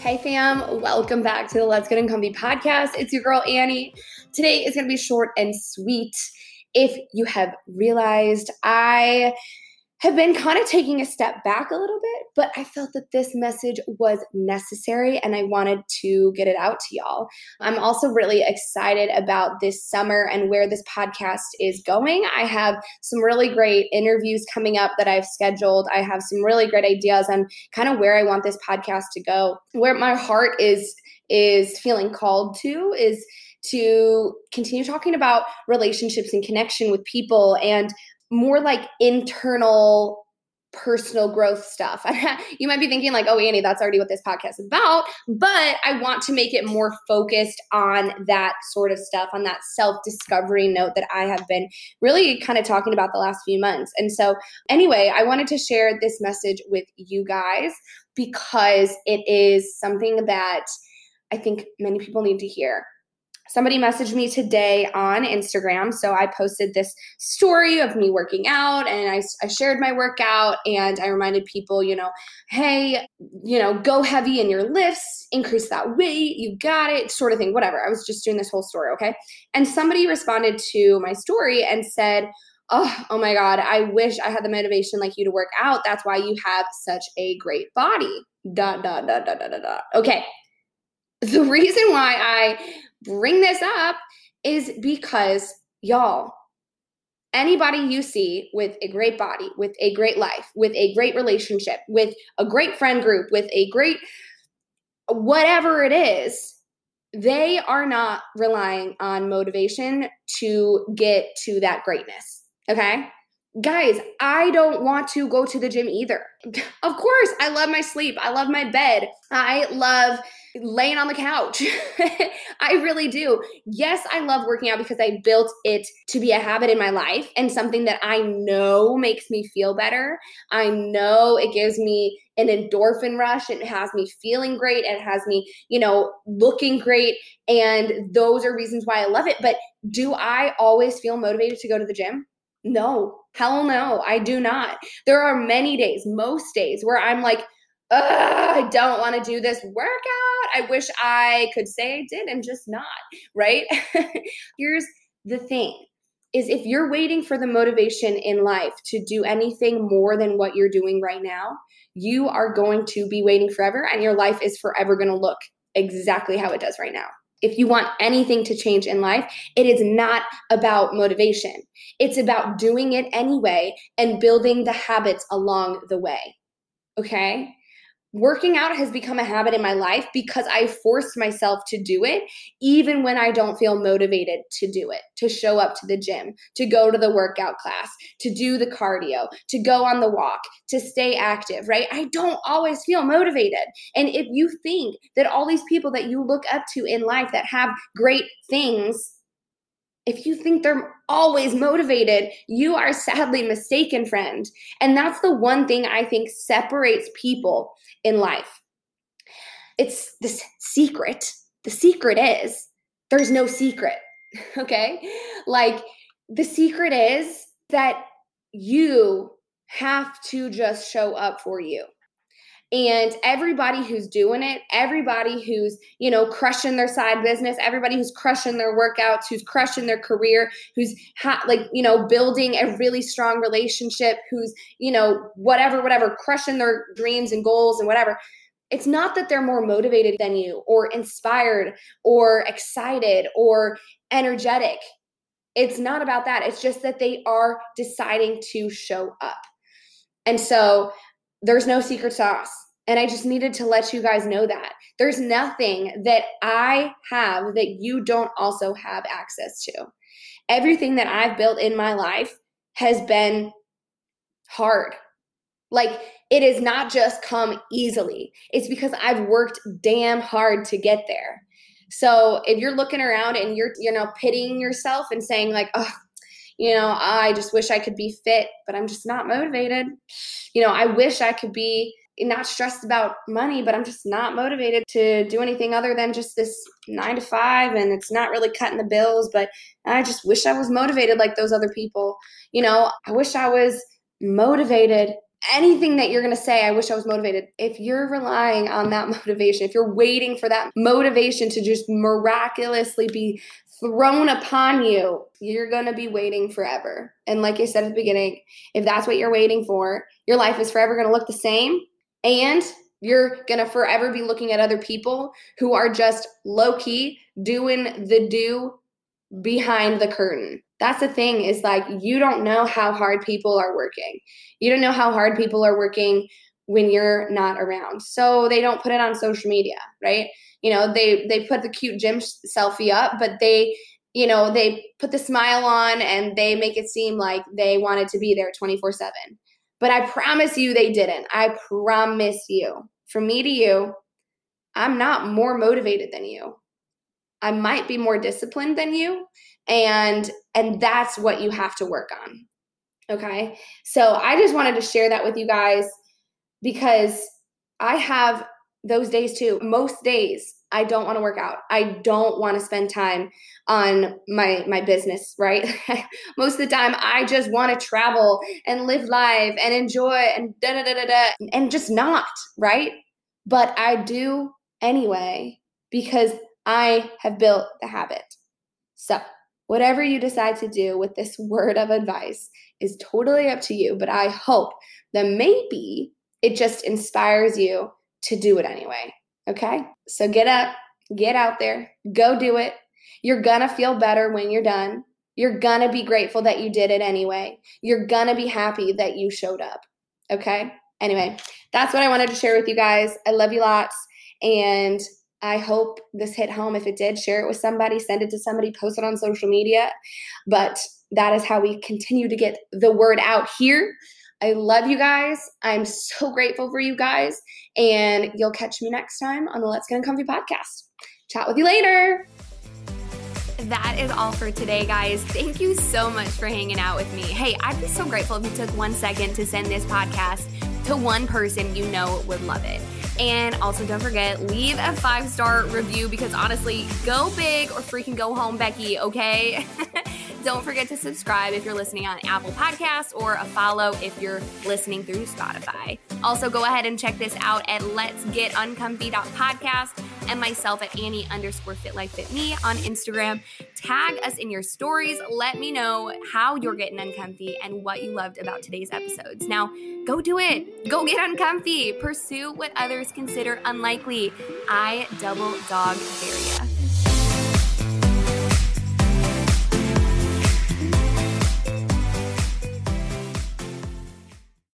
Hey, fam, welcome back to the Let's Get Uncomfy podcast. It's your girl, Annie. Today is going to be short and sweet. If you have realized, I have been kind of taking a step back a little bit, but I felt that this message was necessary and I wanted to get it out to y'all. I'm also really excited about this summer and where this podcast is going. I have some really great interviews coming up that I've scheduled. I have some really great ideas on kind of where I want this podcast to go. Where my heart is is feeling called to is to continue talking about relationships and connection with people and more like internal personal growth stuff. you might be thinking like, "Oh, Annie, that's already what this podcast is about," but I want to make it more focused on that sort of stuff, on that self-discovery note that I have been really kind of talking about the last few months. And so, anyway, I wanted to share this message with you guys because it is something that I think many people need to hear somebody messaged me today on Instagram. So I posted this story of me working out and I, I, shared my workout and I reminded people, you know, hey, you know, go heavy in your lifts, increase that weight, you got it, sort of thing, whatever. I was just doing this whole story, okay? And somebody responded to my story and said, Oh, oh my God, I wish I had the motivation like you to work out. That's why you have such a great body. Da, da, da, da, da, da. Okay. The reason why I bring this up is because y'all, anybody you see with a great body, with a great life, with a great relationship, with a great friend group, with a great whatever it is, they are not relying on motivation to get to that greatness. Okay? Guys, I don't want to go to the gym either. Of course, I love my sleep. I love my bed. I love laying on the couch. I really do. Yes, I love working out because I built it to be a habit in my life and something that I know makes me feel better. I know it gives me an endorphin rush. It has me feeling great. It has me, you know, looking great. And those are reasons why I love it. But do I always feel motivated to go to the gym? No, hell no, I do not. There are many days, most days, where I'm like, I don't want to do this workout. I wish I could say I did and just not, right? Here's the thing is if you're waiting for the motivation in life to do anything more than what you're doing right now, you are going to be waiting forever and your life is forever going to look exactly how it does right now. If you want anything to change in life, it is not about motivation. It's about doing it anyway and building the habits along the way. Okay? Working out has become a habit in my life because I forced myself to do it, even when I don't feel motivated to do it, to show up to the gym, to go to the workout class, to do the cardio, to go on the walk, to stay active, right? I don't always feel motivated. And if you think that all these people that you look up to in life that have great things, if you think they're always motivated, you are sadly mistaken, friend. And that's the one thing I think separates people in life. It's this secret. The secret is there's no secret. Okay? Like the secret is that you have to just show up for you and everybody who's doing it everybody who's you know crushing their side business everybody who's crushing their workouts who's crushing their career who's ha- like you know building a really strong relationship who's you know whatever whatever crushing their dreams and goals and whatever It's not that they're more motivated than you or inspired or excited or energetic. It's not about that. It's just that they are deciding to show up. And so there's no secret sauce. And I just needed to let you guys know that. There's nothing that I have that you don't also have access to. Everything that I've built in my life has been hard. Like it has not just come easily. It's because I've worked damn hard to get there. So if you're looking around and you're, you know, pitying yourself and saying, like, oh, you know, ah, I just wish I could be fit, but I'm just not motivated. You know, I wish I could be not stressed about money, but I'm just not motivated to do anything other than just this nine to five. And it's not really cutting the bills, but I just wish I was motivated like those other people. You know, I wish I was motivated anything that you're going to say, I wish I was motivated. If you're relying on that motivation, if you're waiting for that motivation to just miraculously be thrown upon you, you're going to be waiting forever. And like I said at the beginning, if that's what you're waiting for, your life is forever going to look the same. And you're going to forever be looking at other people who are just low key doing the do behind the curtain. That's the thing is like you don't know how hard people are working. You don't know how hard people are working when you're not around. So they don't put it on social media, right? You know, they they put the cute gym selfie up, but they you know, they put the smile on and they make it seem like they wanted to be there 24/7. But I promise you they didn't. I promise you. From me to you, I'm not more motivated than you. I might be more disciplined than you and and that's what you have to work on. Okay? So I just wanted to share that with you guys because I have those days too. Most days I don't want to work out. I don't want to spend time on my my business, right? Most of the time I just want to travel and live life and enjoy and da da da da da and just not, right? But I do anyway because I have built the habit. So, whatever you decide to do with this word of advice is totally up to you, but I hope that maybe it just inspires you to do it anyway. Okay? So, get up, get out there, go do it. You're gonna feel better when you're done. You're gonna be grateful that you did it anyway. You're gonna be happy that you showed up. Okay? Anyway, that's what I wanted to share with you guys. I love you lots. And I hope this hit home. If it did, share it with somebody, send it to somebody, post it on social media. But that is how we continue to get the word out here. I love you guys. I'm so grateful for you guys. And you'll catch me next time on the Let's Get Uncomfy podcast. Chat with you later. That is all for today, guys. Thank you so much for hanging out with me. Hey, I'd be so grateful if you took one second to send this podcast to one person you know would love it. And also, don't forget, leave a five star review because honestly, go big or freaking go home, Becky, okay? don't forget to subscribe if you're listening on Apple Podcasts or a follow if you're listening through Spotify. Also, go ahead and check this out at Let's Get Uncomfy.podcast and myself at Annie underscore fit like fit me on Instagram. Tag us in your stories. Let me know how you're getting uncomfy and what you loved about today's episodes. Now, go do it. Go get uncomfy. Pursue what others consider unlikely. I double dog dare you.